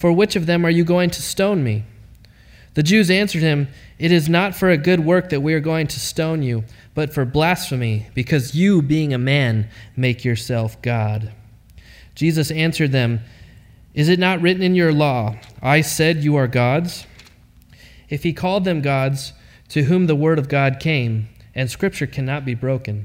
For which of them are you going to stone me? The Jews answered him, It is not for a good work that we are going to stone you, but for blasphemy, because you, being a man, make yourself God. Jesus answered them, Is it not written in your law, I said you are gods? If he called them gods, to whom the word of God came, and scripture cannot be broken.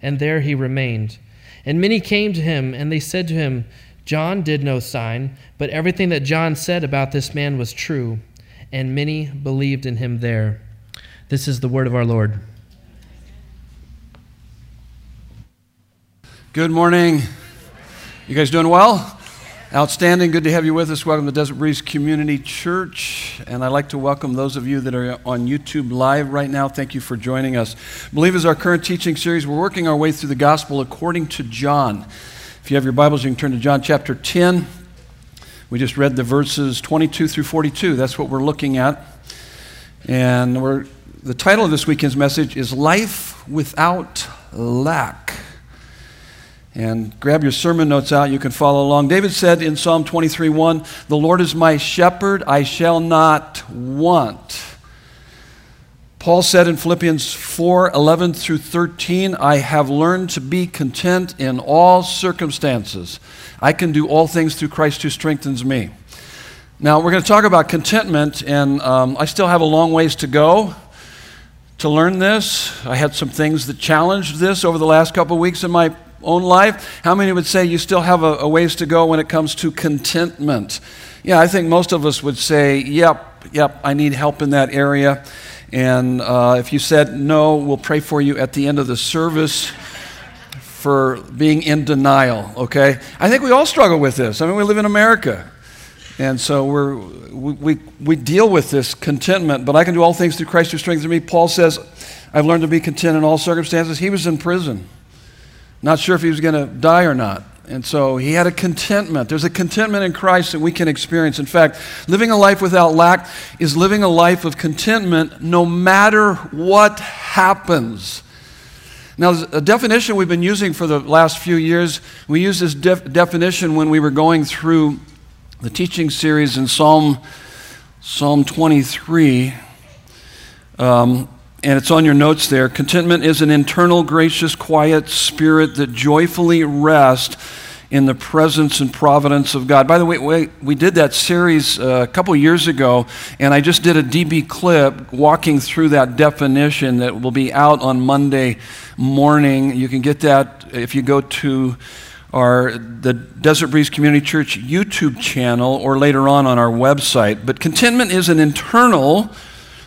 and there he remained. And many came to him, and they said to him, John did no sign, but everything that John said about this man was true, and many believed in him there. This is the word of our Lord. Good morning. You guys doing well? Outstanding. Good to have you with us. Welcome to Desert Breeze Community Church. And I'd like to welcome those of you that are on YouTube Live right now. Thank you for joining us. Believe is our current teaching series. We're working our way through the gospel according to John. If you have your Bibles, you can turn to John chapter 10. We just read the verses 22 through 42. That's what we're looking at. And the title of this weekend's message is Life Without Lack. And grab your sermon notes out. You can follow along. David said in Psalm 23 1, The Lord is my shepherd, I shall not want. Paul said in Philippians 4 11 through 13, I have learned to be content in all circumstances. I can do all things through Christ who strengthens me. Now, we're going to talk about contentment, and um, I still have a long ways to go to learn this. I had some things that challenged this over the last couple of weeks in my own life. How many would say you still have a, a ways to go when it comes to contentment? Yeah, I think most of us would say, yep, yep, I need help in that area. And uh, if you said no, we'll pray for you at the end of the service for being in denial, okay? I think we all struggle with this. I mean, we live in America. And so we're, we, we, we deal with this contentment, but I can do all things through Christ who strengthens me. Paul says, I've learned to be content in all circumstances. He was in prison, not sure if he was going to die or not. And so he had a contentment. There's a contentment in Christ that we can experience. In fact, living a life without lack is living a life of contentment no matter what happens. Now, a definition we've been using for the last few years, we used this def- definition when we were going through the teaching series in Psalm, Psalm 23. Um, and it's on your notes there. Contentment is an internal, gracious, quiet spirit that joyfully rests in the presence and providence of God. By the way, we, did that series uh, a couple years ago, and I just did a DB clip walking through that definition that will be out on Monday morning. You can get that if you go to our the Desert Breeze Community Church YouTube channel or later on on our website. But contentment is an internal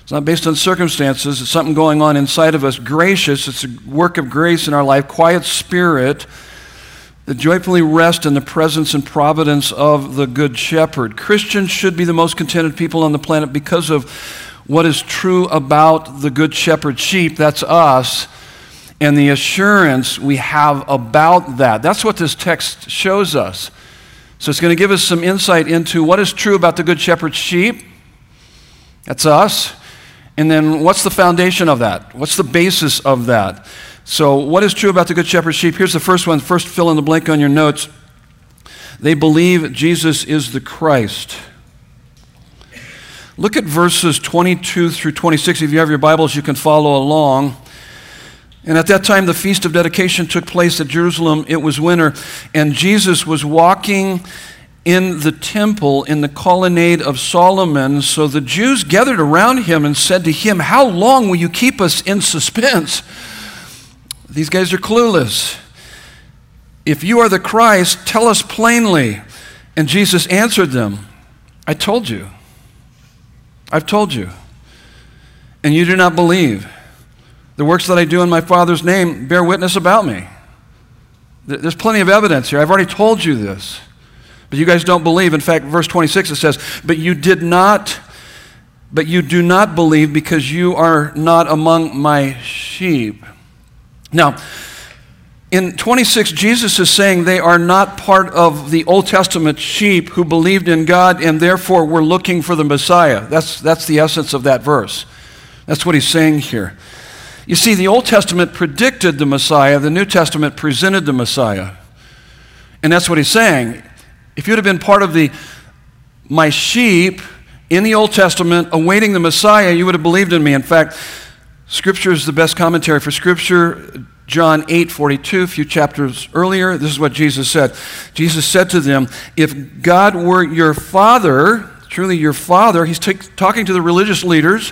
it's not based on circumstances. It's something going on inside of us. Gracious. It's a work of grace in our life. Quiet spirit that joyfully rest in the presence and providence of the Good Shepherd. Christians should be the most contented people on the planet because of what is true about the Good Shepherd sheep. That's us. And the assurance we have about that. That's what this text shows us. So it's going to give us some insight into what is true about the Good Shepherd's sheep. That's us. And then what's the foundation of that? What's the basis of that? So, what is true about the Good Shepherd's sheep? Here's the first one. First, fill in the blank on your notes. They believe Jesus is the Christ. Look at verses 22 through 26. If you have your Bibles, you can follow along. And at that time, the Feast of Dedication took place at Jerusalem. It was winter, and Jesus was walking in the temple in the colonnade of Solomon. So the Jews gathered around him and said to him, How long will you keep us in suspense? These guys are clueless. If you are the Christ, tell us plainly. And Jesus answered them, I told you. I've told you. And you do not believe. The works that I do in my Father's name bear witness about me. There's plenty of evidence here. I've already told you this. But you guys don't believe. In fact, verse 26 it says, But you did not, but you do not believe because you are not among my sheep. Now, in 26, Jesus is saying they are not part of the Old Testament sheep who believed in God and therefore were looking for the Messiah. That's, that's the essence of that verse. That's what he's saying here. You see, the Old Testament predicted the Messiah, the New Testament presented the Messiah. And that's what he's saying. If you'd have been part of the my sheep in the Old Testament awaiting the Messiah, you would have believed in me. In fact, Scripture is the best commentary for Scripture. John 8 42, a few chapters earlier, this is what Jesus said. Jesus said to them, If God were your father, truly your father, he's t- talking to the religious leaders,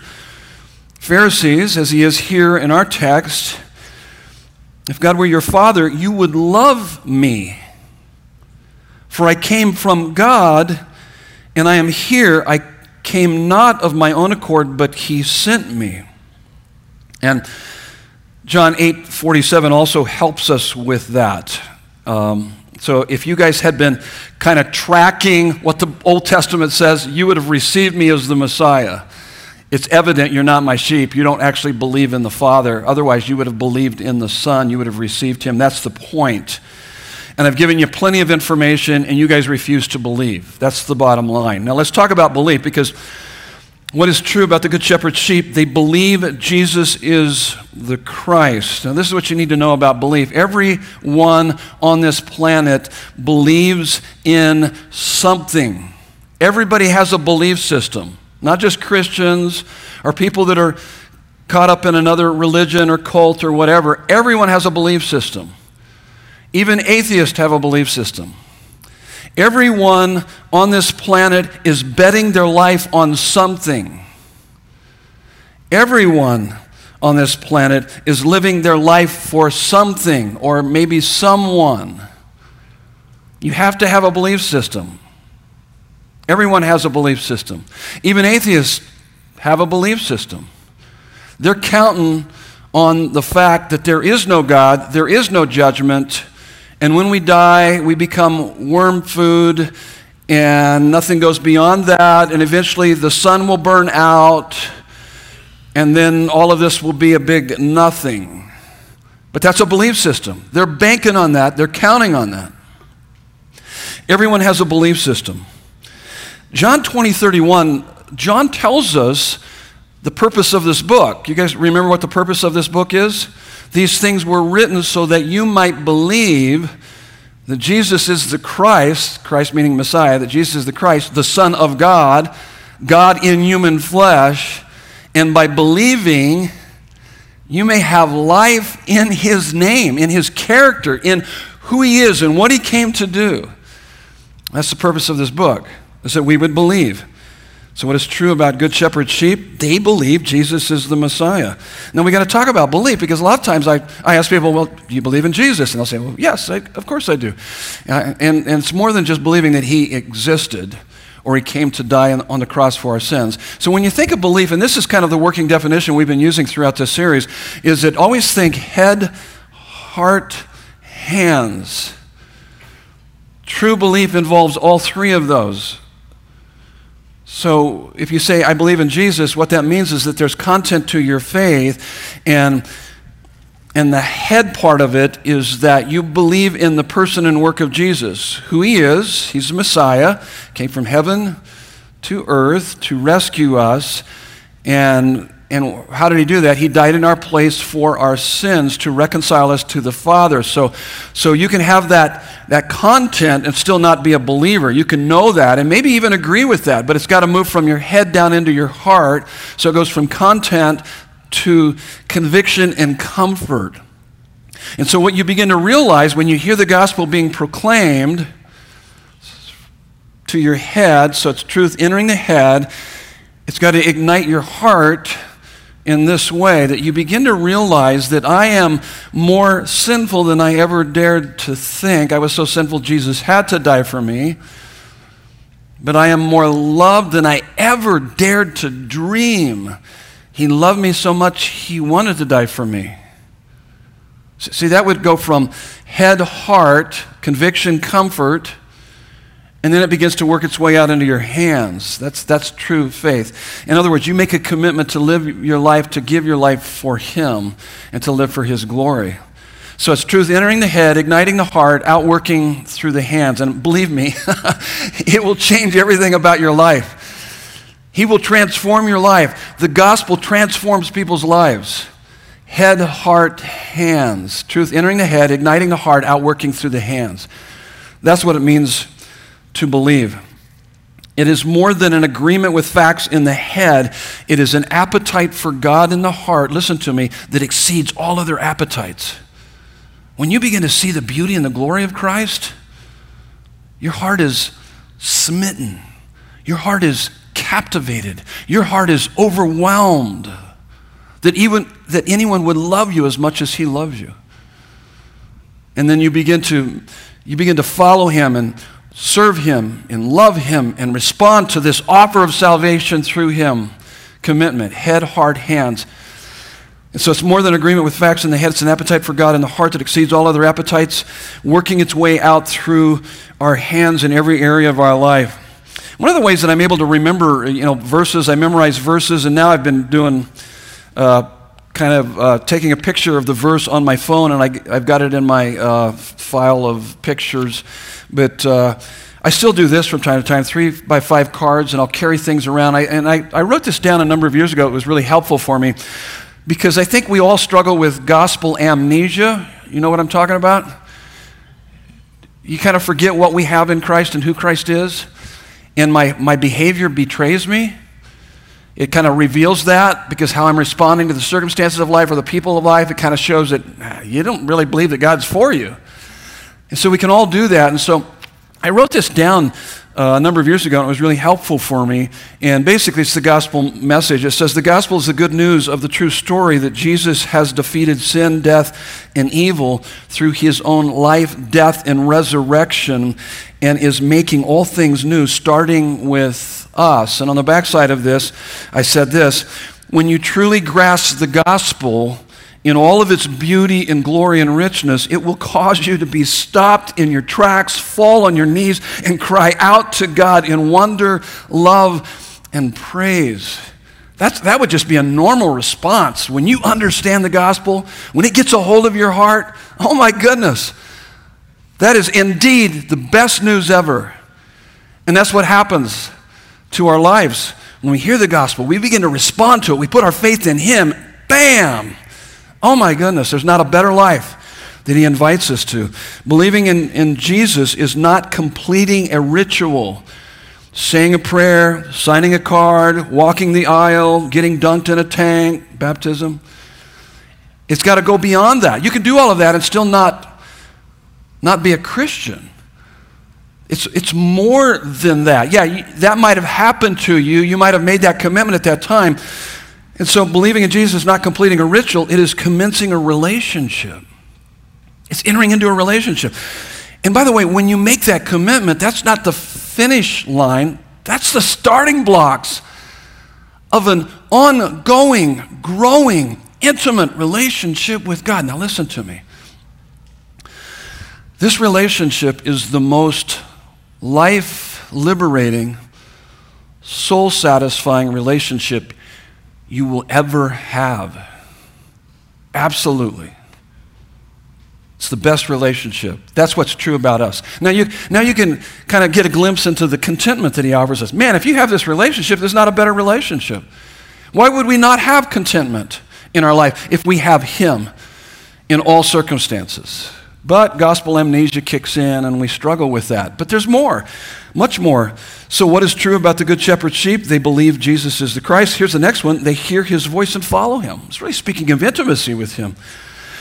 Pharisees, as he is here in our text. If God were your father, you would love me. For I came from God, and I am here. I came not of my own accord, but he sent me. And John 8 47 also helps us with that. Um, so if you guys had been kind of tracking what the Old Testament says, you would have received me as the Messiah. It's evident you're not my sheep. You don't actually believe in the Father. Otherwise, you would have believed in the Son. You would have received him. That's the point. And I've given you plenty of information, and you guys refuse to believe. That's the bottom line. Now, let's talk about belief because what is true about the Good Shepherd's sheep? They believe Jesus is the Christ. Now, this is what you need to know about belief. Everyone on this planet believes in something. Everybody has a belief system, not just Christians or people that are caught up in another religion or cult or whatever. Everyone has a belief system. Even atheists have a belief system. Everyone on this planet is betting their life on something. Everyone on this planet is living their life for something or maybe someone. You have to have a belief system. Everyone has a belief system. Even atheists have a belief system. They're counting on the fact that there is no God, there is no judgment, and when we die, we become worm food, and nothing goes beyond that. And eventually, the sun will burn out, and then all of this will be a big nothing. But that's a belief system. They're banking on that, they're counting on that. Everyone has a belief system. John 20, 31, John tells us the purpose of this book. You guys remember what the purpose of this book is? These things were written so that you might believe that Jesus is the Christ, Christ meaning Messiah, that Jesus is the Christ, the Son of God, God in human flesh, and by believing, you may have life in His name, in His character, in who He is and what He came to do. That's the purpose of this book, is that we would believe. So, what is true about Good Shepherd sheep? They believe Jesus is the Messiah. Now, we got to talk about belief because a lot of times I, I ask people, Well, do you believe in Jesus? And they'll say, Well, yes, I, of course I do. Uh, and, and it's more than just believing that he existed or he came to die on, on the cross for our sins. So, when you think of belief, and this is kind of the working definition we've been using throughout this series, is that always think head, heart, hands. True belief involves all three of those. So if you say, I believe in Jesus, what that means is that there's content to your faith, and, And the head part of it is that you believe in the person and work of Jesus, who he is. He's the Messiah, came from heaven to earth to rescue us. And, and how did he do that? He died in our place for our sins to reconcile us to the Father. So, so you can have that, that content and still not be a believer. You can know that and maybe even agree with that, but it's got to move from your head down into your heart. So it goes from content to conviction and comfort. And so, what you begin to realize when you hear the gospel being proclaimed to your head, so it's truth entering the head, it's got to ignite your heart in this way that you begin to realize that I am more sinful than I ever dared to think. I was so sinful, Jesus had to die for me. But I am more loved than I ever dared to dream. He loved me so much, he wanted to die for me. See, that would go from head, heart, conviction, comfort, and then it begins to work its way out into your hands. That's, that's true faith. In other words, you make a commitment to live your life, to give your life for Him, and to live for His glory. So it's truth entering the head, igniting the heart, outworking through the hands. And believe me, it will change everything about your life. He will transform your life. The gospel transforms people's lives. Head, heart, hands. Truth entering the head, igniting the heart, outworking through the hands. That's what it means to believe. It is more than an agreement with facts in the head. It is an appetite for God in the heart, listen to me, that exceeds all other appetites. When you begin to see the beauty and the glory of Christ, your heart is smitten. Your heart is captivated. Your heart is overwhelmed that, even, that anyone would love you as much as he loves you. And then you begin to, you begin to follow him and serve him and love him and respond to this offer of salvation through him. Commitment, head, heart, hands. And so it's more than agreement with facts in the head. It's an appetite for God in the heart that exceeds all other appetites, working its way out through our hands in every area of our life. One of the ways that I'm able to remember, you know, verses, I memorize verses, and now I've been doing uh, kind of uh, taking a picture of the verse on my phone, and I, have got it in my uh, file of pictures. But uh, I still do this from time to time, three by five cards, and I'll carry things around. I, and I, I wrote this down a number of years ago. It was really helpful for me because I think we all struggle with gospel amnesia. You know what I'm talking about? You kind of forget what we have in Christ and who Christ is and my, my behavior betrays me. It kind of reveals that because how I'm responding to the circumstances of life or the people of life, it kind of shows that ah, you don't really believe that God's for you. And so we can all do that. And so I wrote this down uh, a number of years ago, and it was really helpful for me. And basically, it's the gospel message. It says the gospel is the good news of the true story that Jesus has defeated sin, death, and evil through his own life, death, and resurrection, and is making all things new, starting with us. And on the backside of this, I said this when you truly grasp the gospel, in all of its beauty and glory and richness, it will cause you to be stopped in your tracks, fall on your knees, and cry out to God in wonder, love, and praise. That's, that would just be a normal response. When you understand the gospel, when it gets a hold of your heart, oh my goodness, that is indeed the best news ever. And that's what happens to our lives. When we hear the gospel, we begin to respond to it. We put our faith in Him. Bam! Oh my goodness, there's not a better life that he invites us to. Believing in, in Jesus is not completing a ritual, saying a prayer, signing a card, walking the aisle, getting dunked in a tank, baptism. It's got to go beyond that. You can do all of that and still not, not be a Christian. It's, it's more than that. Yeah, that might have happened to you. You might have made that commitment at that time. And so believing in Jesus is not completing a ritual, it is commencing a relationship. It's entering into a relationship. And by the way, when you make that commitment, that's not the finish line, that's the starting blocks of an ongoing, growing, intimate relationship with God. Now, listen to me. This relationship is the most life liberating, soul satisfying relationship you will ever have. Absolutely. It's the best relationship. That's what's true about us. Now you, now you can kind of get a glimpse into the contentment that he offers us. Man, if you have this relationship, there's not a better relationship. Why would we not have contentment in our life if we have him in all circumstances? But gospel amnesia kicks in and we struggle with that. But there's more, much more. So, what is true about the Good Shepherd sheep? They believe Jesus is the Christ. Here's the next one they hear his voice and follow him. It's really speaking of intimacy with him.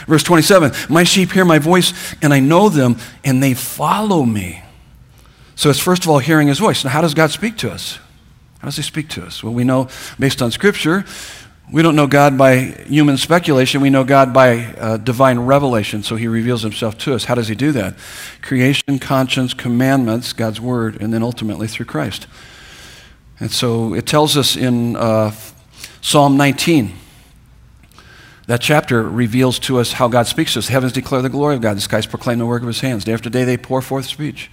Verse 27 My sheep hear my voice, and I know them, and they follow me. So, it's first of all hearing his voice. Now, how does God speak to us? How does he speak to us? Well, we know based on Scripture, we don't know God by human speculation. We know God by uh, divine revelation. So he reveals himself to us. How does he do that? Creation, conscience, commandments, God's word, and then ultimately through Christ. And so it tells us in uh, Psalm 19, that chapter reveals to us how God speaks to us. Heavens declare the glory of God, the skies proclaim the work of his hands. Day after day they pour forth speech.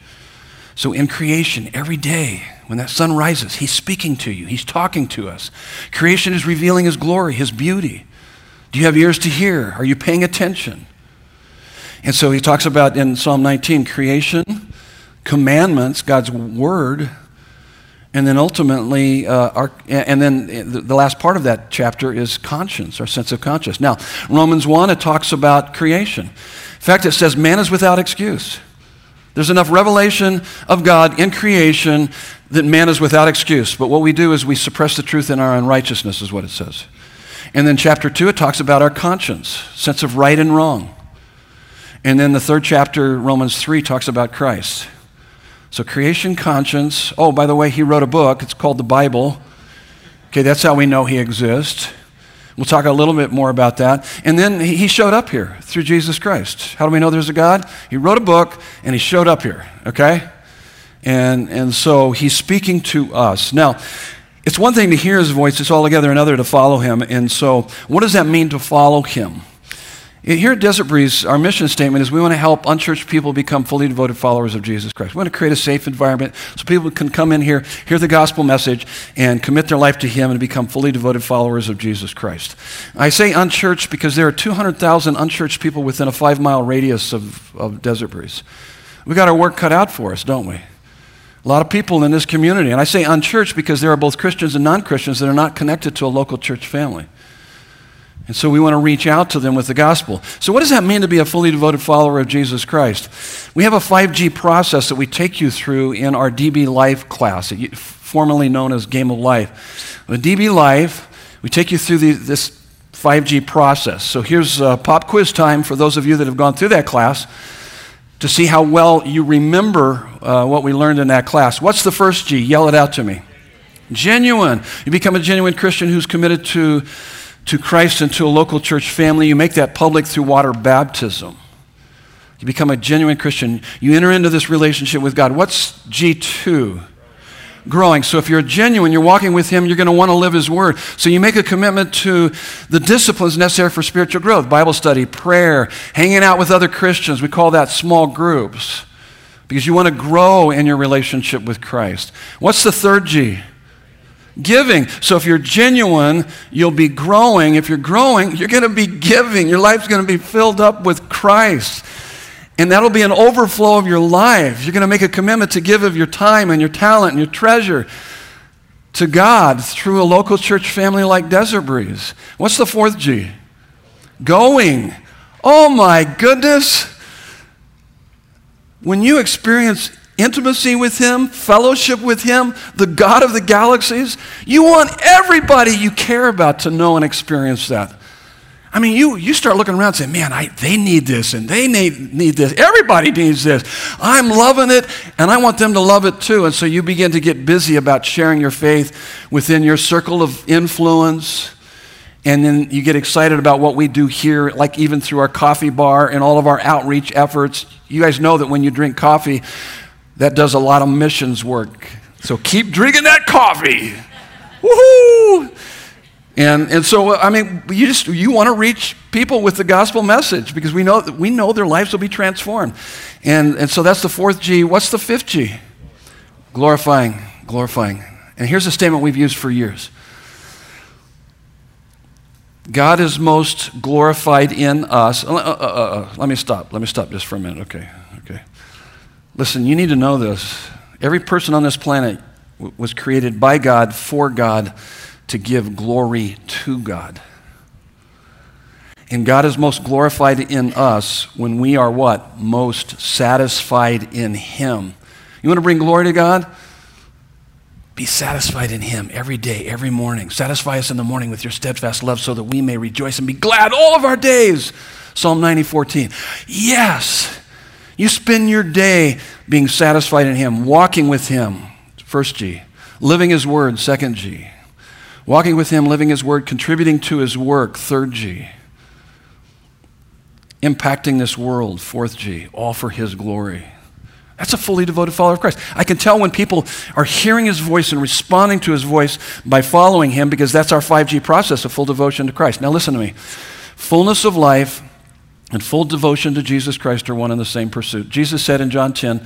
So in creation, every day, when that sun rises, he's speaking to you, he's talking to us. Creation is revealing his glory, his beauty. Do you have ears to hear? Are you paying attention? And so he talks about in Psalm 19 creation, commandments, God's word, and then ultimately, uh, our, and then the last part of that chapter is conscience, our sense of conscience. Now, Romans 1, it talks about creation. In fact, it says man is without excuse. There's enough revelation of God in creation that man is without excuse. But what we do is we suppress the truth in our unrighteousness, is what it says. And then chapter 2, it talks about our conscience, sense of right and wrong. And then the third chapter, Romans 3, talks about Christ. So creation, conscience. Oh, by the way, he wrote a book. It's called the Bible. Okay, that's how we know he exists. We'll talk a little bit more about that. And then he showed up here through Jesus Christ. How do we know there's a God? He wrote a book and he showed up here, okay? And, and so he's speaking to us. Now, it's one thing to hear his voice, it's altogether another to follow him. And so, what does that mean to follow him? Here at Desert Breeze, our mission statement is we want to help unchurched people become fully devoted followers of Jesus Christ. We want to create a safe environment so people can come in here, hear the gospel message, and commit their life to Him and become fully devoted followers of Jesus Christ. I say unchurched because there are 200,000 unchurched people within a five mile radius of, of Desert Breeze. We've got our work cut out for us, don't we? A lot of people in this community. And I say unchurched because there are both Christians and non Christians that are not connected to a local church family. And so we want to reach out to them with the gospel. So, what does that mean to be a fully devoted follower of Jesus Christ? We have a 5G process that we take you through in our DB Life class, formerly known as Game of Life. The DB Life, we take you through the, this 5G process. So, here's pop quiz time for those of you that have gone through that class to see how well you remember uh, what we learned in that class. What's the first G? Yell it out to me. Genuine. You become a genuine Christian who's committed to to Christ and to a local church family. You make that public through water baptism. You become a genuine Christian. You enter into this relationship with God. What's G2? Growing. So if you're genuine, you're walking with Him, you're going to want to live His Word. So you make a commitment to the disciplines necessary for spiritual growth Bible study, prayer, hanging out with other Christians. We call that small groups because you want to grow in your relationship with Christ. What's the third G? Giving. So if you're genuine, you'll be growing. If you're growing, you're going to be giving. Your life's going to be filled up with Christ. And that'll be an overflow of your life. You're going to make a commitment to give of your time and your talent and your treasure to God through a local church family like Desert Breeze. What's the fourth G? Going. Oh my goodness. When you experience intimacy with Him, fellowship with Him, the God of the galaxies. You want everybody you care about to know and experience that. I mean, you, you start looking around and say, man, I, they need this and they need, need this. Everybody needs this. I'm loving it and I want them to love it too. And so you begin to get busy about sharing your faith within your circle of influence. And then you get excited about what we do here, like even through our coffee bar and all of our outreach efforts. You guys know that when you drink coffee, that does a lot of missions work. So keep drinking that coffee. Woohoo! And, and so, I mean, you just, you want to reach people with the gospel message because we know, we know their lives will be transformed. And, and so that's the fourth G. What's the fifth G? Glorifying, glorifying. And here's a statement we've used for years. God is most glorified in us. Uh, uh, uh, uh, let me stop. Let me stop just for a minute. Okay. Listen, you need to know this. Every person on this planet w- was created by God, for God, to give glory to God. And God is most glorified in us when we are what? Most satisfied in Him. You want to bring glory to God? Be satisfied in Him every day, every morning. Satisfy us in the morning with your steadfast love so that we may rejoice and be glad all of our days. Psalm 90, 14. Yes, you spend your day being satisfied in Him, walking with Him, first G. Living His Word, second G. Walking with Him, living His Word, contributing to His work, third G. Impacting this world, fourth G. All for His glory. That's a fully devoted follower of Christ. I can tell when people are hearing his voice and responding to his voice by following him because that's our 5G process of full devotion to Christ. Now, listen to me. Fullness of life and full devotion to Jesus Christ are one and the same pursuit. Jesus said in John 10,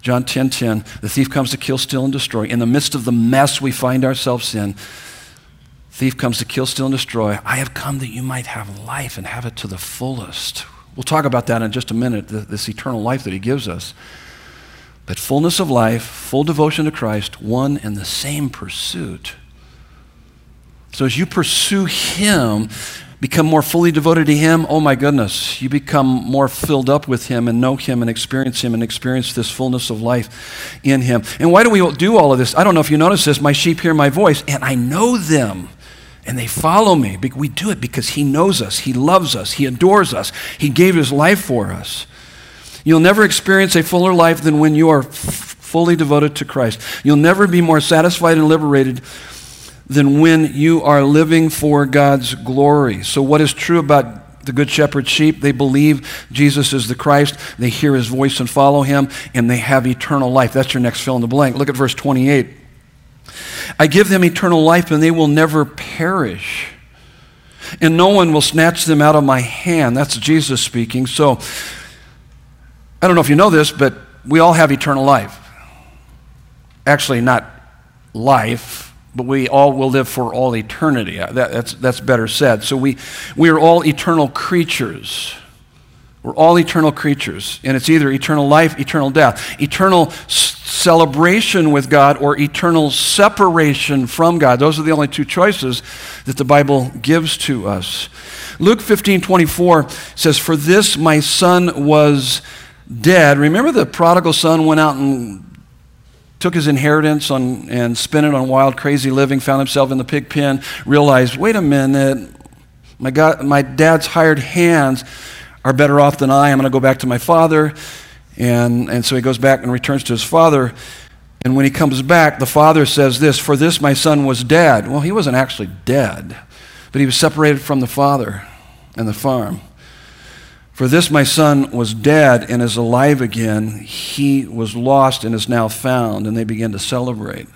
John 10 10, the thief comes to kill, steal, and destroy. In the midst of the mess we find ourselves in, thief comes to kill, steal, and destroy. I have come that you might have life and have it to the fullest. We'll talk about that in just a minute, this eternal life that he gives us. But fullness of life, full devotion to Christ, one and the same pursuit. So as you pursue Him, become more fully devoted to Him, oh my goodness, you become more filled up with Him and know Him and experience Him and experience this fullness of life in Him. And why do we do all of this? I don't know if you notice this. My sheep hear my voice, and I know them. And they follow me. We do it because He knows us. He loves us. He adores us. He gave His life for us. You'll never experience a fuller life than when you are f- fully devoted to Christ. You'll never be more satisfied and liberated than when you are living for God's glory. So, what is true about the Good Shepherd sheep? They believe Jesus is the Christ, they hear his voice and follow him, and they have eternal life. That's your next fill in the blank. Look at verse 28. I give them eternal life, and they will never perish. And no one will snatch them out of my hand. That's Jesus speaking. So, I don't know if you know this, but we all have eternal life. Actually, not life, but we all will live for all eternity. Uh, that, that's, that's better said. So we, we are all eternal creatures. We're all eternal creatures, and it's either eternal life, eternal death, eternal s- celebration with God, or eternal separation from God. Those are the only two choices that the Bible gives to us. Luke 15 24 says, For this my son was dead. Remember the prodigal son went out and took his inheritance on, and spent it on wild, crazy living, found himself in the pig pen, realized, wait a minute, my, God, my dad's hired hands are better off than I. I'm going to go back to my father. And, and so he goes back and returns to his father. And when he comes back, the father says this For this my son was dead. Well, he wasn't actually dead, but he was separated from the father and the farm. For this my son was dead and is alive again. He was lost and is now found. And they begin to celebrate.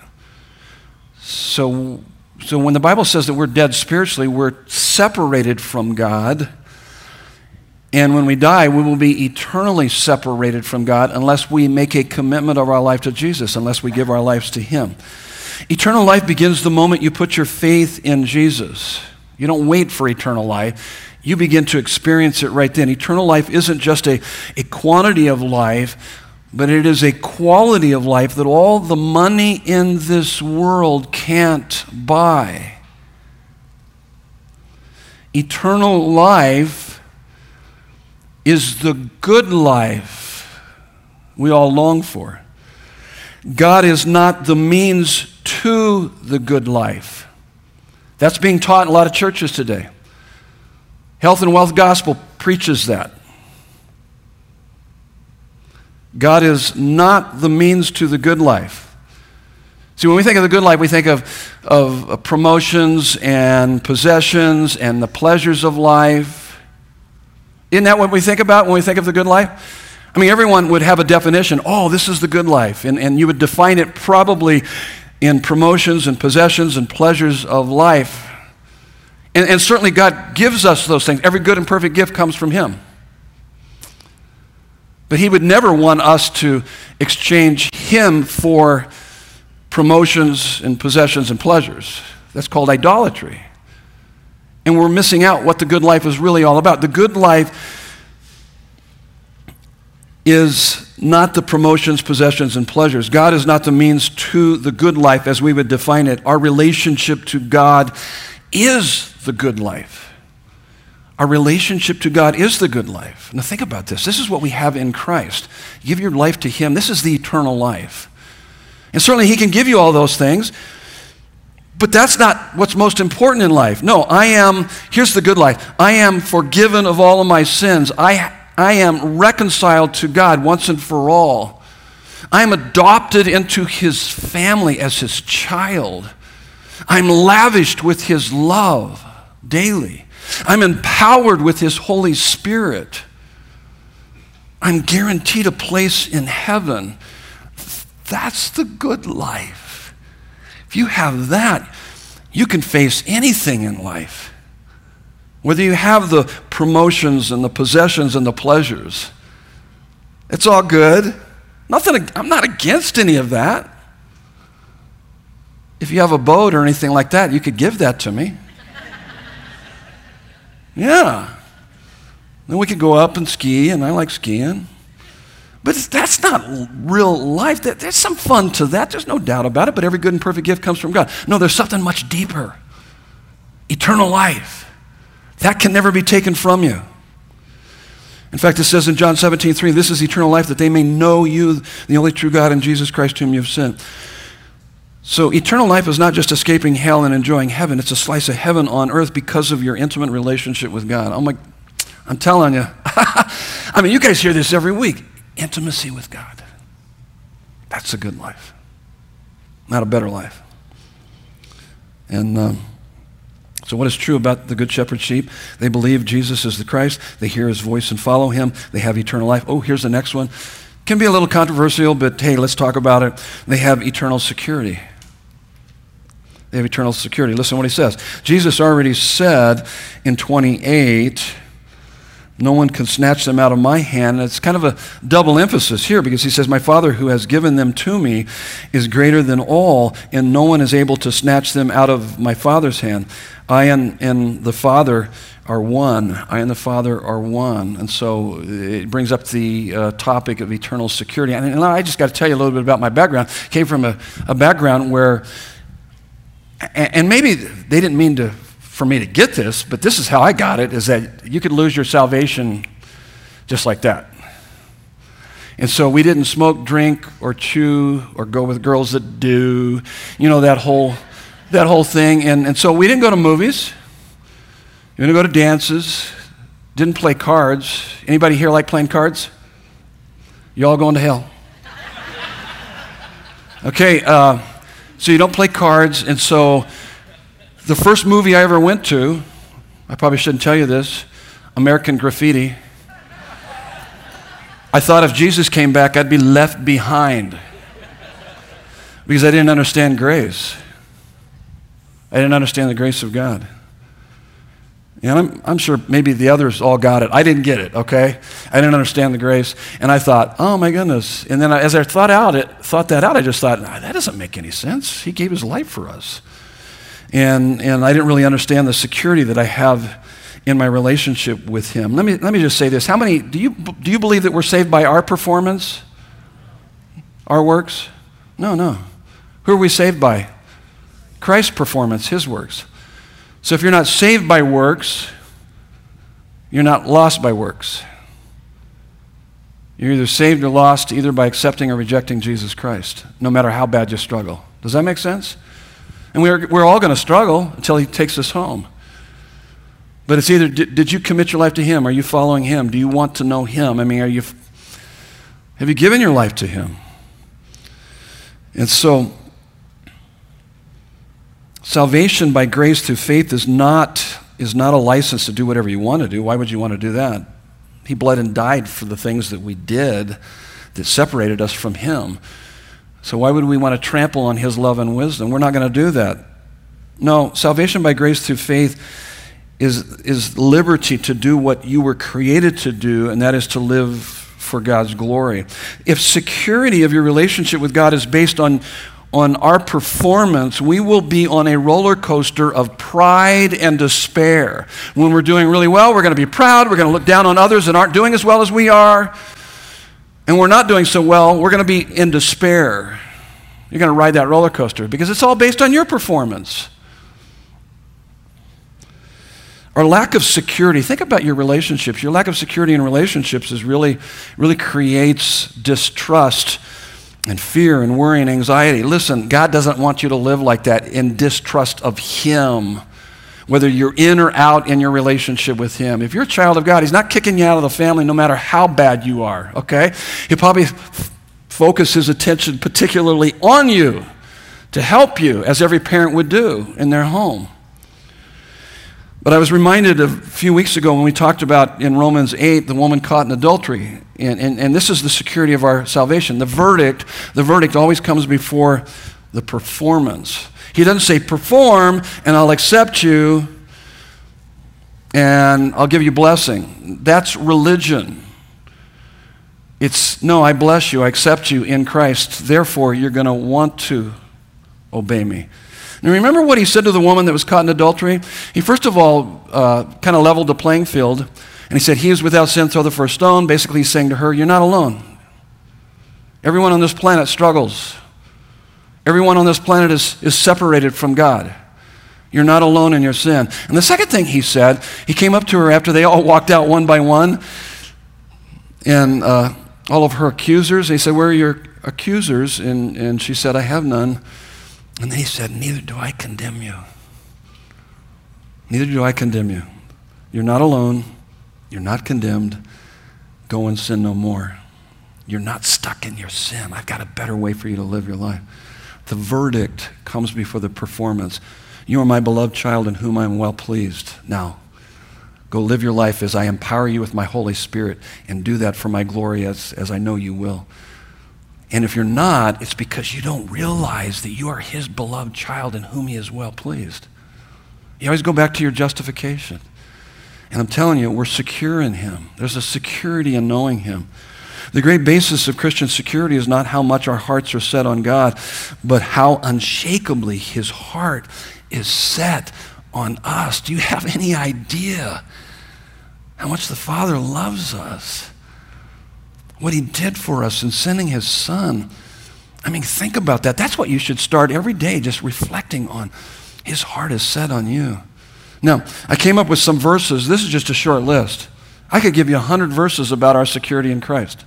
So, so when the Bible says that we're dead spiritually, we're separated from God. And when we die, we will be eternally separated from God unless we make a commitment of our life to Jesus, unless we give our lives to Him. Eternal life begins the moment you put your faith in Jesus. You don't wait for eternal life you begin to experience it right then. Eternal life isn't just a, a quantity of life, but it is a quality of life that all the money in this world can't buy. Eternal life is the good life we all long for. God is not the means to the good life. That's being taught in a lot of churches today. Health and Wealth Gospel preaches that. God is not the means to the good life. See, when we think of the good life, we think of, of uh, promotions and possessions and the pleasures of life. Isn't that what we think about when we think of the good life? I mean, everyone would have a definition. Oh, this is the good life. And, and you would define it probably in promotions and possessions and pleasures of life. And, and certainly God gives us those things. Every good and perfect gift comes from Him. But He would never want us to exchange Him for promotions and possessions and pleasures. That's called idolatry. And we're missing out what the good life is really all about. The good life is not the promotions, possessions, and pleasures. God is not the means to the good life as we would define it. Our relationship to God is the good life. Our relationship to God is the good life. Now, think about this. This is what we have in Christ. Give your life to Him, this is the eternal life. And certainly, He can give you all those things, but that's not what's most important in life. No, I am, here's the good life I am forgiven of all of my sins. I I am reconciled to God once and for all. I am adopted into his family as his child. I'm lavished with his love daily. I'm empowered with his Holy Spirit. I'm guaranteed a place in heaven. That's the good life. If you have that, you can face anything in life. Whether you have the promotions and the possessions and the pleasures, it's all good. Nothing, I'm not against any of that. If you have a boat or anything like that, you could give that to me. Yeah. Then we could go up and ski, and I like skiing. But that's not real life. There's some fun to that. There's no doubt about it. But every good and perfect gift comes from God. No, there's something much deeper eternal life. That can never be taken from you. In fact, it says in John 17, 3, this is eternal life, that they may know you, the only true God, and Jesus Christ, whom you've sent. So, eternal life is not just escaping hell and enjoying heaven, it's a slice of heaven on earth because of your intimate relationship with God. I'm like, I'm telling you. I mean, you guys hear this every week intimacy with God. That's a good life, not a better life. And. Um, so, what is true about the Good Shepherd sheep? They believe Jesus is the Christ. They hear his voice and follow him. They have eternal life. Oh, here's the next one. Can be a little controversial, but hey, let's talk about it. They have eternal security. They have eternal security. Listen to what he says. Jesus already said in 28 no one can snatch them out of my hand. And it's kind of a double emphasis here because he says, My Father who has given them to me is greater than all, and no one is able to snatch them out of my Father's hand. I and, and the Father are one. I and the Father are one. And so it brings up the uh, topic of eternal security. And, and I just got to tell you a little bit about my background. came from a, a background where, and maybe they didn't mean to for me to get this, but this is how I got it is that you could lose your salvation just like that. And so we didn't smoke, drink, or chew, or go with girls that do, you know, that whole, that whole thing. And, and so we didn't go to movies. We didn't go to dances. Didn't play cards. Anybody here like playing cards? You all going to hell. Okay, uh, so you don't play cards, and so the first movie I ever went to, I probably shouldn't tell you this, American Graffiti. I thought if Jesus came back, I'd be left behind because I didn't understand grace. I didn't understand the grace of God. And I'm, I'm sure maybe the others all got it. I didn't get it, okay? I didn't understand the grace. And I thought, oh my goodness. And then I, as I thought, out it, thought that out, I just thought, nah, that doesn't make any sense. He gave his life for us. And, and I didn't really understand the security that I have in my relationship with Him. Let me, let me just say this. How many, do you, do you believe that we're saved by our performance? Our works? No, no. Who are we saved by? Christ's performance, His works. So if you're not saved by works, you're not lost by works. You're either saved or lost either by accepting or rejecting Jesus Christ, no matter how bad you struggle. Does that make sense? And we're, we're all going to struggle until He takes us home. But it's either did, did, you commit your life to Him? Are you following Him? Do you want to know Him? I mean, are you, have you given your life to Him? And so, salvation by grace through faith is not, is not a license to do whatever you want to do. Why would you want to do that? He bled and died for the things that we did that separated us from Him. So, why would we want to trample on his love and wisdom? We're not going to do that. No, salvation by grace through faith is, is liberty to do what you were created to do, and that is to live for God's glory. If security of your relationship with God is based on on our performance, we will be on a roller coaster of pride and despair. When we're doing really well, we're going to be proud. We're going to look down on others that aren't doing as well as we are. And we're not doing so well, we're going to be in despair. You're going to ride that roller coaster because it's all based on your performance. Our lack of security, think about your relationships. Your lack of security in relationships is really, really creates distrust and fear and worry and anxiety. Listen, God doesn't want you to live like that in distrust of Him, whether you're in or out in your relationship with Him. If you're a child of God, He's not kicking you out of the family no matter how bad you are, okay? He'll probably f- focus His attention particularly on you to help you, as every parent would do in their home. But I was reminded a few weeks ago when we talked about in Romans 8 the woman caught in adultery. And, and, and this is the security of our salvation. The verdict, the verdict always comes before the performance. He doesn't say, perform and I'll accept you and I'll give you blessing. That's religion. It's, no, I bless you, I accept you in Christ. Therefore, you're going to want to obey me. Now, remember what he said to the woman that was caught in adultery? He first of all uh, kind of leveled the playing field, and he said, He is without sin, throw the first stone. Basically, he's saying to her, You're not alone. Everyone on this planet struggles. Everyone on this planet is, is separated from God. You're not alone in your sin. And the second thing he said, he came up to her after they all walked out one by one, and uh, all of her accusers. He said, Where are your accusers? And, and she said, I have none. And then he said, Neither do I condemn you. Neither do I condemn you. You're not alone. You're not condemned. Go and sin no more. You're not stuck in your sin. I've got a better way for you to live your life. The verdict comes before the performance. You are my beloved child in whom I am well pleased. Now, go live your life as I empower you with my Holy Spirit and do that for my glory as, as I know you will. And if you're not, it's because you don't realize that you are his beloved child in whom he is well pleased. You always go back to your justification. And I'm telling you, we're secure in him. There's a security in knowing him. The great basis of Christian security is not how much our hearts are set on God, but how unshakably his heart is set on us. Do you have any idea how much the Father loves us? what he did for us in sending his son. I mean, think about that. That's what you should start every day, just reflecting on. His heart is set on you. Now, I came up with some verses. This is just a short list. I could give you 100 verses about our security in Christ.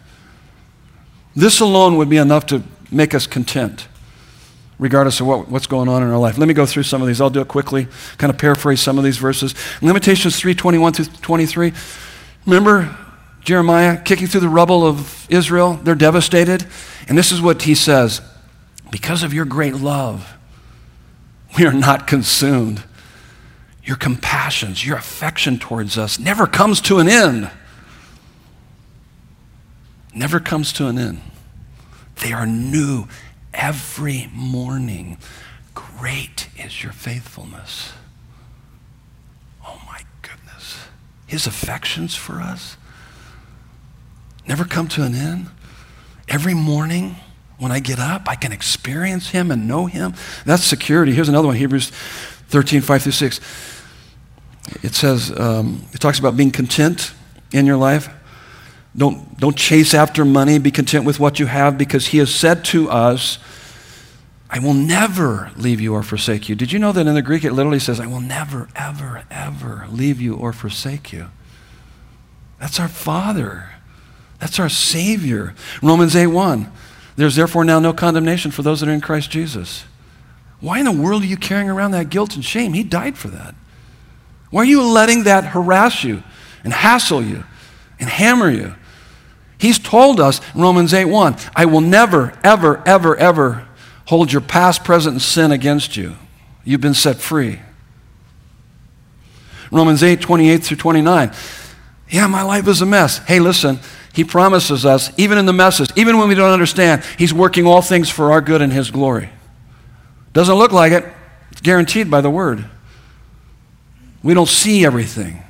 This alone would be enough to make us content, regardless of what, what's going on in our life. Let me go through some of these. I'll do it quickly, kind of paraphrase some of these verses. Lamentations 3 21 through 23. Remember, Jeremiah kicking through the rubble of Israel. They're devastated. And this is what he says Because of your great love, we are not consumed. Your compassions, your affection towards us never comes to an end. Never comes to an end. They are new every morning. Great is your faithfulness. Oh my goodness. His affections for us never come to an end. Every morning when I get up, I can experience Him and know Him. That's security. Here's another one Hebrews 13, 5 through 6. It says, um, it talks about being content in your life. Don't, don't chase after money. Be content with what you have because He has said to us, I will never leave you or forsake you. Did you know that in the Greek it literally says, I will never, ever, ever leave you or forsake you? That's our Father. That's our Savior. Romans 8 1. There's therefore now no condemnation for those that are in Christ Jesus. Why in the world are you carrying around that guilt and shame? He died for that. Why are you letting that harass you and hassle you and hammer you? He's told us in Romans 8 1, I will never, ever, ever, ever hold your past, present, and sin against you. You've been set free. Romans 8 28 through 29. Yeah, my life is a mess. Hey, listen, he promises us, even in the messes, even when we don't understand, He's working all things for our good and His glory. Doesn't look like it, it's guaranteed by the Word. We don't see everything,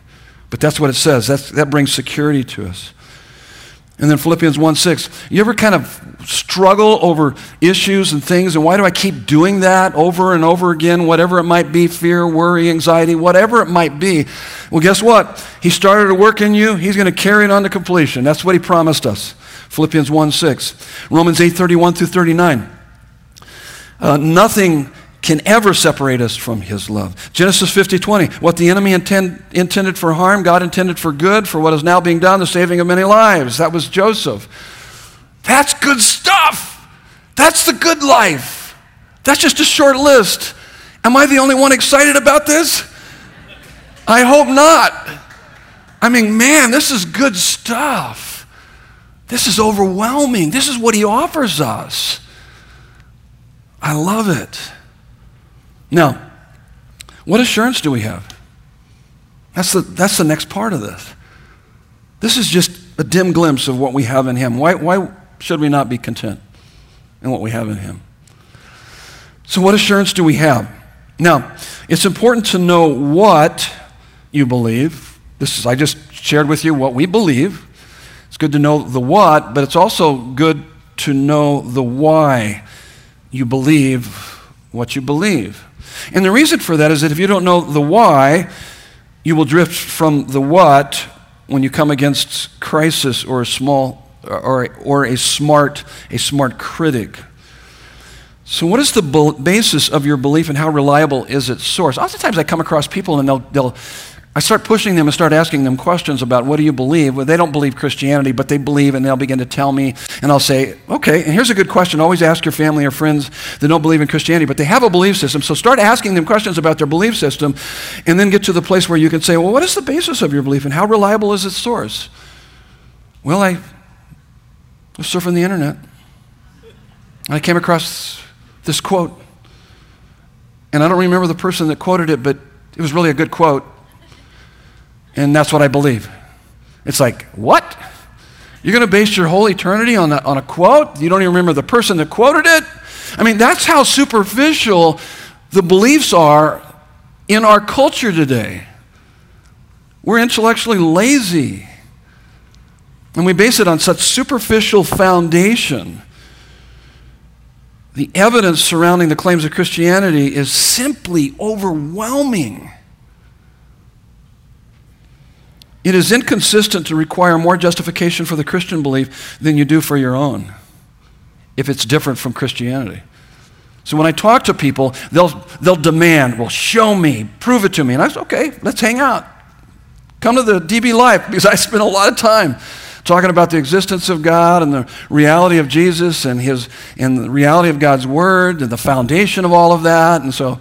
but that's what it says. That's, that brings security to us. And then Philippians 1 6. You ever kind of struggle over issues and things, and why do I keep doing that over and over again, whatever it might be fear, worry, anxiety, whatever it might be? Well, guess what? He started to work in you, He's going to carry it on to completion. That's what He promised us. Philippians 1 6. Romans 8 31 through 39. Uh, nothing can ever separate us from his love. Genesis 50, 20. What the enemy intend, intended for harm, God intended for good, for what is now being done, the saving of many lives. That was Joseph. That's good stuff. That's the good life. That's just a short list. Am I the only one excited about this? I hope not. I mean, man, this is good stuff. This is overwhelming. This is what he offers us. I love it. Now, what assurance do we have? That's the, that's the next part of this. This is just a dim glimpse of what we have in Him. Why, why should we not be content in what we have in Him? So, what assurance do we have? Now, it's important to know what you believe. This is, I just shared with you what we believe. It's good to know the what, but it's also good to know the why you believe what you believe. And the reason for that is that if you don't know the why, you will drift from the what when you come against crisis or a small or, or a smart a smart critic. So, what is the basis of your belief and how reliable is its source? Oftentimes, I come across people and they'll, they'll I start pushing them and start asking them questions about what do you believe? Well, they don't believe Christianity, but they believe, and they'll begin to tell me, and I'll say, okay, and here's a good question. Always ask your family or friends that don't believe in Christianity, but they have a belief system. So start asking them questions about their belief system, and then get to the place where you can say, well, what is the basis of your belief, and how reliable is its source? Well, I was surfing the internet, and I came across this quote, and I don't remember the person that quoted it, but it was really a good quote. And that's what I believe. It's like, what? You're going to base your whole eternity on a, on a quote? You don't even remember the person that quoted it? I mean, that's how superficial the beliefs are in our culture today. We're intellectually lazy. And we base it on such superficial foundation. The evidence surrounding the claims of Christianity is simply overwhelming. It is inconsistent to require more justification for the Christian belief than you do for your own if it's different from Christianity. So when I talk to people, they'll, they'll demand, well, show me, prove it to me. And I say, okay, let's hang out. Come to the DB Life because I spend a lot of time talking about the existence of God and the reality of Jesus and, his, and the reality of God's Word and the foundation of all of that. And so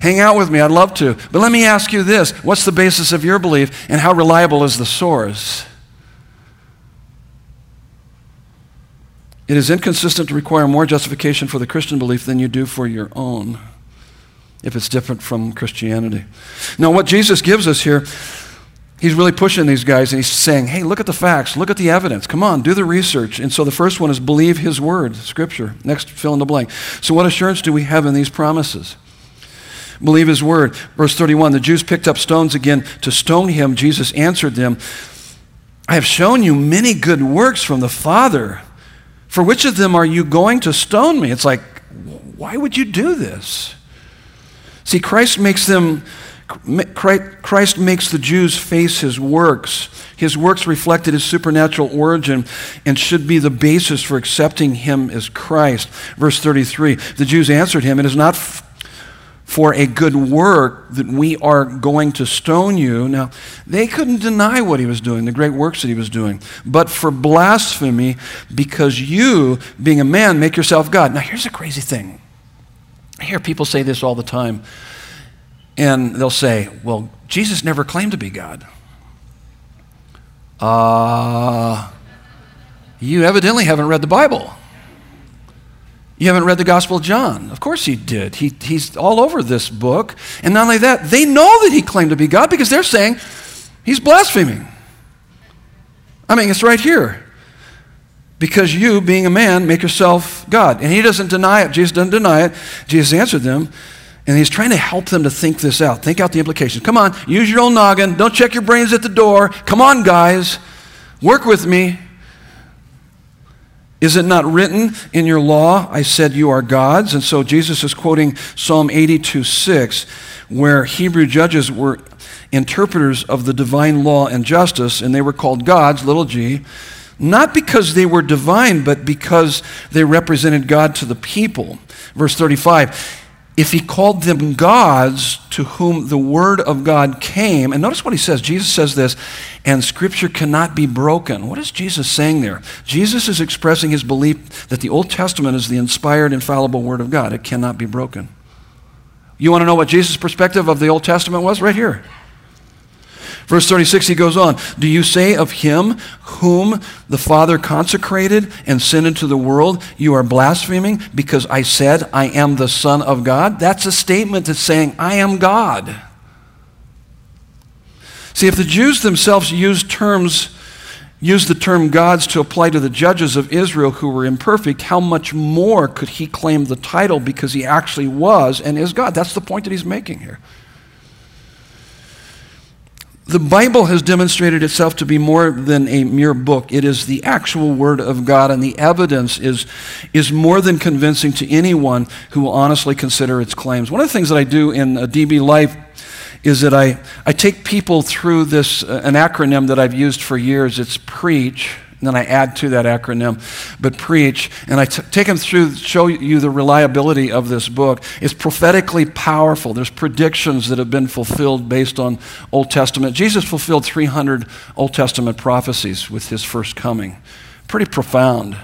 Hang out with me, I'd love to. But let me ask you this what's the basis of your belief, and how reliable is the source? It is inconsistent to require more justification for the Christian belief than you do for your own, if it's different from Christianity. Now, what Jesus gives us here, he's really pushing these guys and he's saying, hey, look at the facts, look at the evidence, come on, do the research. And so the first one is believe his word, scripture. Next, fill in the blank. So, what assurance do we have in these promises? Believe his word. Verse 31 The Jews picked up stones again to stone him. Jesus answered them, I have shown you many good works from the Father. For which of them are you going to stone me? It's like, why would you do this? See, Christ makes them. Christ makes the Jews face his works. His works reflected his supernatural origin and should be the basis for accepting him as Christ. Verse 33 The Jews answered him, It is not for a good work that we are going to stone you. Now, they couldn't deny what he was doing, the great works that he was doing, but for blasphemy, because you, being a man, make yourself God. Now, here's a crazy thing. I hear people say this all the time, and they'll say, well, Jesus never claimed to be God. Uh, you evidently haven't read the Bible. You haven't read the Gospel of John. Of course he did. He, he's all over this book. And not only that, they know that he claimed to be God because they're saying he's blaspheming. I mean, it's right here. Because you, being a man, make yourself God. And he doesn't deny it. Jesus doesn't deny it. Jesus answered them. And he's trying to help them to think this out. Think out the implications. Come on, use your own noggin. Don't check your brains at the door. Come on, guys. Work with me. Is it not written in your law, I said you are gods? And so Jesus is quoting Psalm 82 6, where Hebrew judges were interpreters of the divine law and justice, and they were called gods, little g, not because they were divine, but because they represented God to the people. Verse 35 if he called them gods to whom the word of God came, and notice what he says. Jesus says this, and scripture cannot be broken. What is Jesus saying there? Jesus is expressing his belief that the Old Testament is the inspired, infallible word of God. It cannot be broken. You want to know what Jesus' perspective of the Old Testament was? Right here. Verse 36, he goes on Do you say of him whom the Father consecrated and sent into the world, you are blaspheming because I said, I am the Son of God? That's a statement that's saying, I am God. See, if the Jews themselves used terms, used the term gods to apply to the judges of Israel who were imperfect, how much more could he claim the title because he actually was and is God? That's the point that he's making here. The Bible has demonstrated itself to be more than a mere book. It is the actual Word of God, and the evidence is, is more than convincing to anyone who will honestly consider its claims. One of the things that I do in DB Life is that I, I take people through this, uh, an acronym that I've used for years. It's PREACH and then I add to that acronym, but preach. And I t- take them through, show you the reliability of this book. It's prophetically powerful. There's predictions that have been fulfilled based on Old Testament. Jesus fulfilled 300 Old Testament prophecies with his first coming. Pretty profound.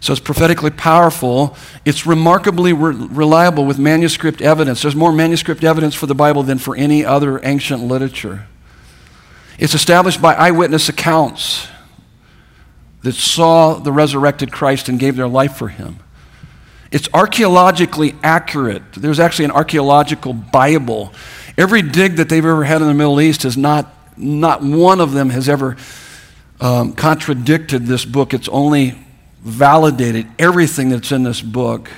So it's prophetically powerful. It's remarkably re- reliable with manuscript evidence. There's more manuscript evidence for the Bible than for any other ancient literature. It's established by eyewitness accounts that saw the resurrected Christ and gave their life for him. It's archaeologically accurate. There's actually an archaeological Bible. Every dig that they've ever had in the Middle East has not, not one of them has ever um, contradicted this book. It's only validated everything that's in this book.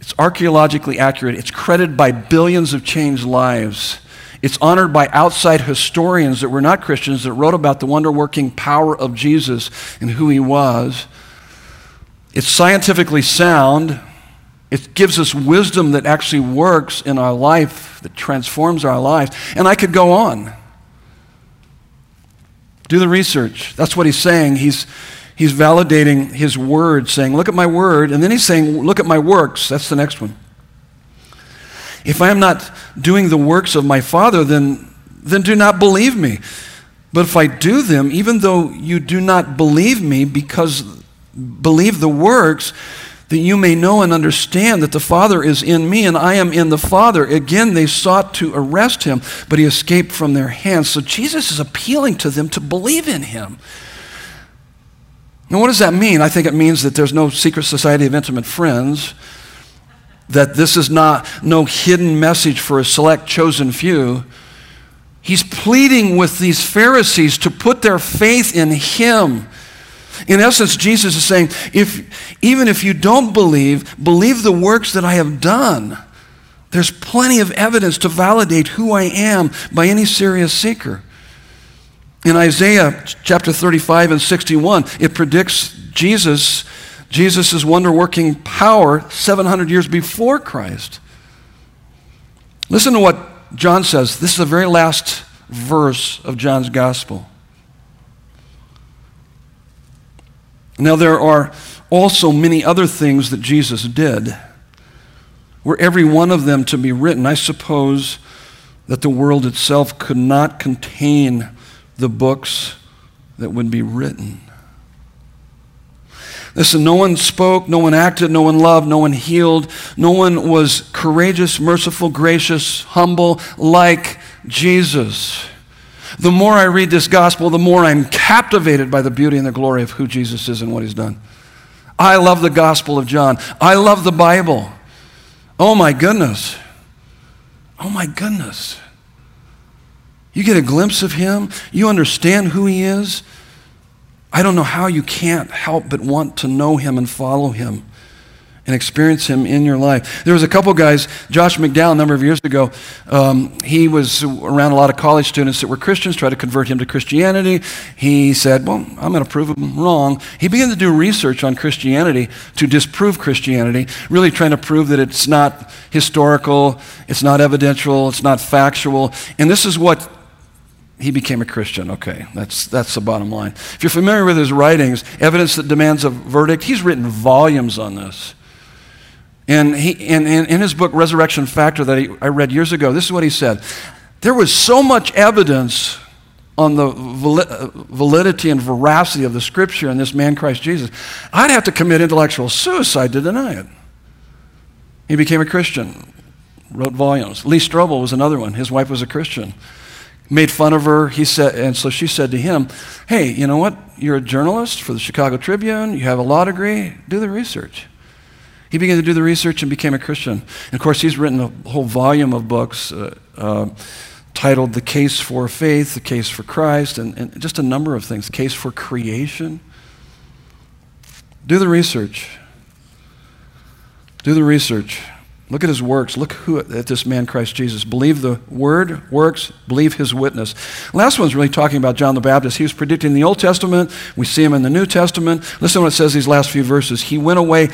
It's archaeologically accurate. It's credited by billions of changed lives. It's honored by outside historians that were not Christians that wrote about the wonder working power of Jesus and who he was. It's scientifically sound. It gives us wisdom that actually works in our life, that transforms our lives. And I could go on. Do the research. That's what he's saying. He's, he's validating his word, saying, Look at my word. And then he's saying, Look at my works. That's the next one. If I am not doing the works of my Father, then, then do not believe me. But if I do them, even though you do not believe me, because believe the works, that you may know and understand that the Father is in me and I am in the Father. Again, they sought to arrest him, but he escaped from their hands. So Jesus is appealing to them to believe in him. Now, what does that mean? I think it means that there's no secret society of intimate friends that this is not no hidden message for a select chosen few. He's pleading with these Pharisees to put their faith in him. In essence, Jesus is saying, if, even if you don't believe, believe the works that I have done. There's plenty of evidence to validate who I am by any serious seeker. In Isaiah chapter 35 and 61, it predicts Jesus Jesus' wonder working power 700 years before Christ. Listen to what John says. This is the very last verse of John's gospel. Now, there are also many other things that Jesus did. Were every one of them to be written, I suppose that the world itself could not contain the books that would be written. Listen, no one spoke, no one acted, no one loved, no one healed, no one was courageous, merciful, gracious, humble like Jesus. The more I read this gospel, the more I'm captivated by the beauty and the glory of who Jesus is and what he's done. I love the gospel of John. I love the Bible. Oh my goodness. Oh my goodness. You get a glimpse of him, you understand who he is. I don't know how you can't help but want to know him and follow him. and experience Him in your life. There was a couple guys, Josh McDowell, a number of years ago. Um, he was around a lot of college students that were Christians, tried to convert him to Christianity. He said, Well, I'm going to prove him wrong. He began to do research on Christianity to disprove Christianity, really trying to prove that it's not historical, it's not evidential, it's not factual. And this is what he became a Christian. Okay, that's, that's the bottom line. If you're familiar with his writings, Evidence That Demands a Verdict, he's written volumes on this. And, he, and, and in his book, Resurrection Factor, that he, I read years ago, this is what he said. There was so much evidence on the uh, validity and veracity of the scripture in this man Christ Jesus, I'd have to commit intellectual suicide to deny it. He became a Christian, wrote volumes. Lee Strobel was another one. His wife was a Christian made fun of her. He said, and so she said to him, Hey, you know what? You're a journalist for the Chicago Tribune. You have a law degree. Do the research. He began to do the research and became a Christian. And of course, he's written a whole volume of books uh, uh, titled The Case for Faith, The Case for Christ, and, and just a number of things. Case for Creation. Do the research. Do the research. Look at his works. Look who, at this man, Christ Jesus. Believe the word, works, believe his witness. Last one's really talking about John the Baptist. He was predicting the Old Testament. We see him in the New Testament. Listen to what it says these last few verses. He went away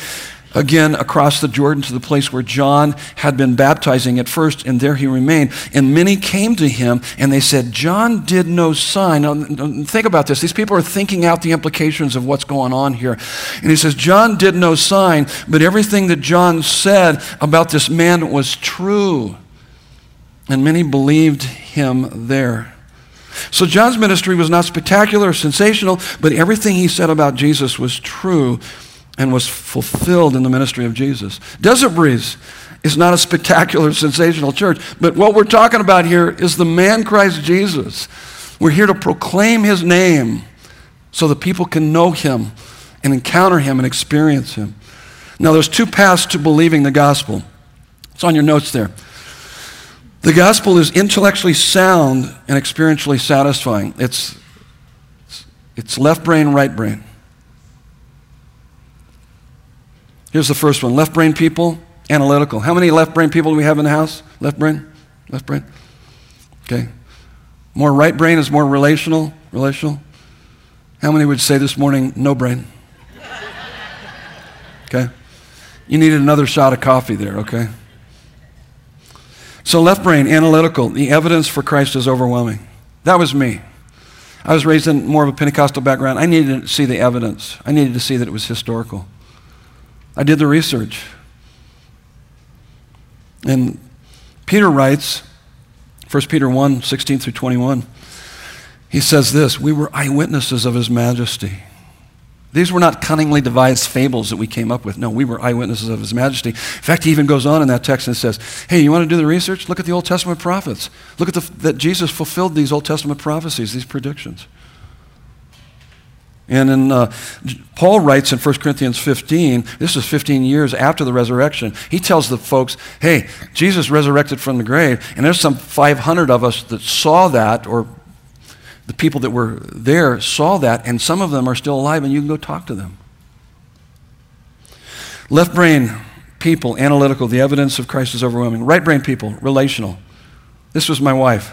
again across the Jordan to the place where John had been baptizing at first, and there he remained. And many came to him, and they said, John did no sign. Now, think about this. These people are thinking out the implications of what's going on here. And he says, John did no sign, but everything that John said about this man was true. And many believed him there. So John's ministry was not spectacular or sensational, but everything he said about Jesus was true and was fulfilled in the ministry of Jesus. Desert Breeze is not a spectacular, sensational church, but what we're talking about here is the man Christ Jesus. We're here to proclaim his name so that people can know him and encounter him and experience him. Now, there's two paths to believing the gospel. It's on your notes there. The gospel is intellectually sound and experientially satisfying. It's, it's left brain, right brain. Here's the first one left brain people, analytical. How many left brain people do we have in the house? Left brain? Left brain? Okay. More right brain is more relational? Relational? How many would say this morning, no brain? Okay. You needed another shot of coffee there, okay? So, left brain, analytical. The evidence for Christ is overwhelming. That was me. I was raised in more of a Pentecostal background. I needed to see the evidence, I needed to see that it was historical. I did the research. And Peter writes, 1 Peter 1 16 through 21, he says this We were eyewitnesses of his majesty. These were not cunningly devised fables that we came up with. No, we were eyewitnesses of his majesty. In fact, he even goes on in that text and says, Hey, you want to do the research? Look at the Old Testament prophets. Look at the, that Jesus fulfilled these Old Testament prophecies, these predictions. And in, uh, Paul writes in 1 Corinthians 15, this is 15 years after the resurrection. He tells the folks, hey, Jesus resurrected from the grave, and there's some 500 of us that saw that, or the people that were there saw that, and some of them are still alive, and you can go talk to them. Left brain people, analytical, the evidence of Christ is overwhelming. Right brain people, relational. This was my wife.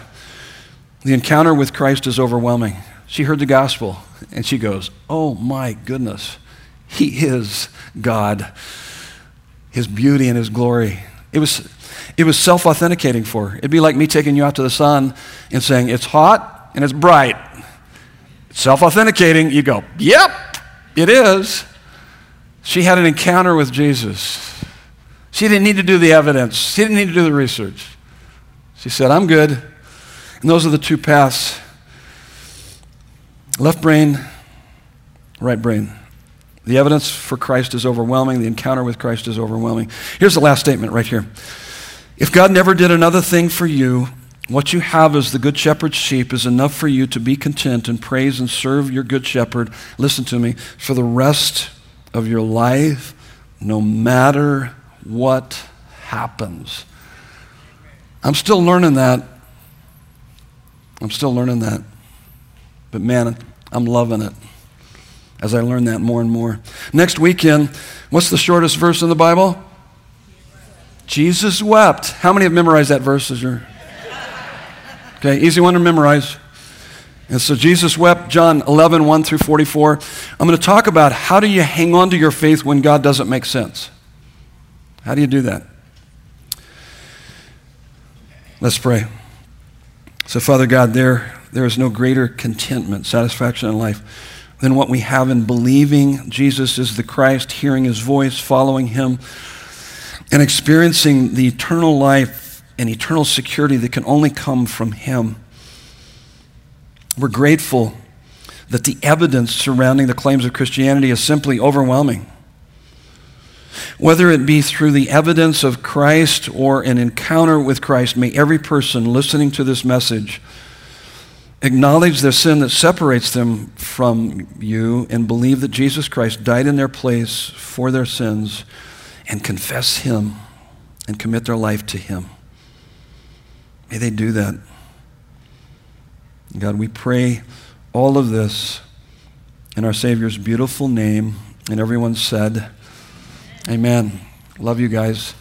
The encounter with Christ is overwhelming. She heard the gospel and she goes, Oh my goodness, He is God. His beauty and His glory. It was, it was self authenticating for her. It'd be like me taking you out to the sun and saying, It's hot and it's bright. Self authenticating, you go, Yep, it is. She had an encounter with Jesus. She didn't need to do the evidence, she didn't need to do the research. She said, I'm good. And those are the two paths Left brain, right brain. The evidence for Christ is overwhelming. The encounter with Christ is overwhelming. Here's the last statement right here. If God never did another thing for you, what you have as the good shepherd's sheep is enough for you to be content and praise and serve your good shepherd. Listen to me, for the rest of your life, no matter what happens. I'm still learning that. I'm still learning that. But man, I'm loving it. as I learn that more and more. Next weekend, what's the shortest verse in the Bible? Jesus wept. How many have memorized that verse? Okay, easy one to memorize. And so Jesus wept, John 11, 1 through 44. I'm going to talk about how do you hang on to your faith when God doesn't make sense? How do you do that? Let's pray. So, Father God, there, there is no greater contentment, satisfaction in life than what we have in believing Jesus is the Christ, hearing his voice, following him, and experiencing the eternal life and eternal security that can only come from him. We're grateful that the evidence surrounding the claims of Christianity is simply overwhelming. Whether it be through the evidence of Christ or an encounter with Christ, may every person listening to this message acknowledge their sin that separates them from you and believe that Jesus Christ died in their place for their sins and confess Him and commit their life to Him. May they do that. God, we pray all of this in our Savior's beautiful name. And everyone said, Amen. Love you guys.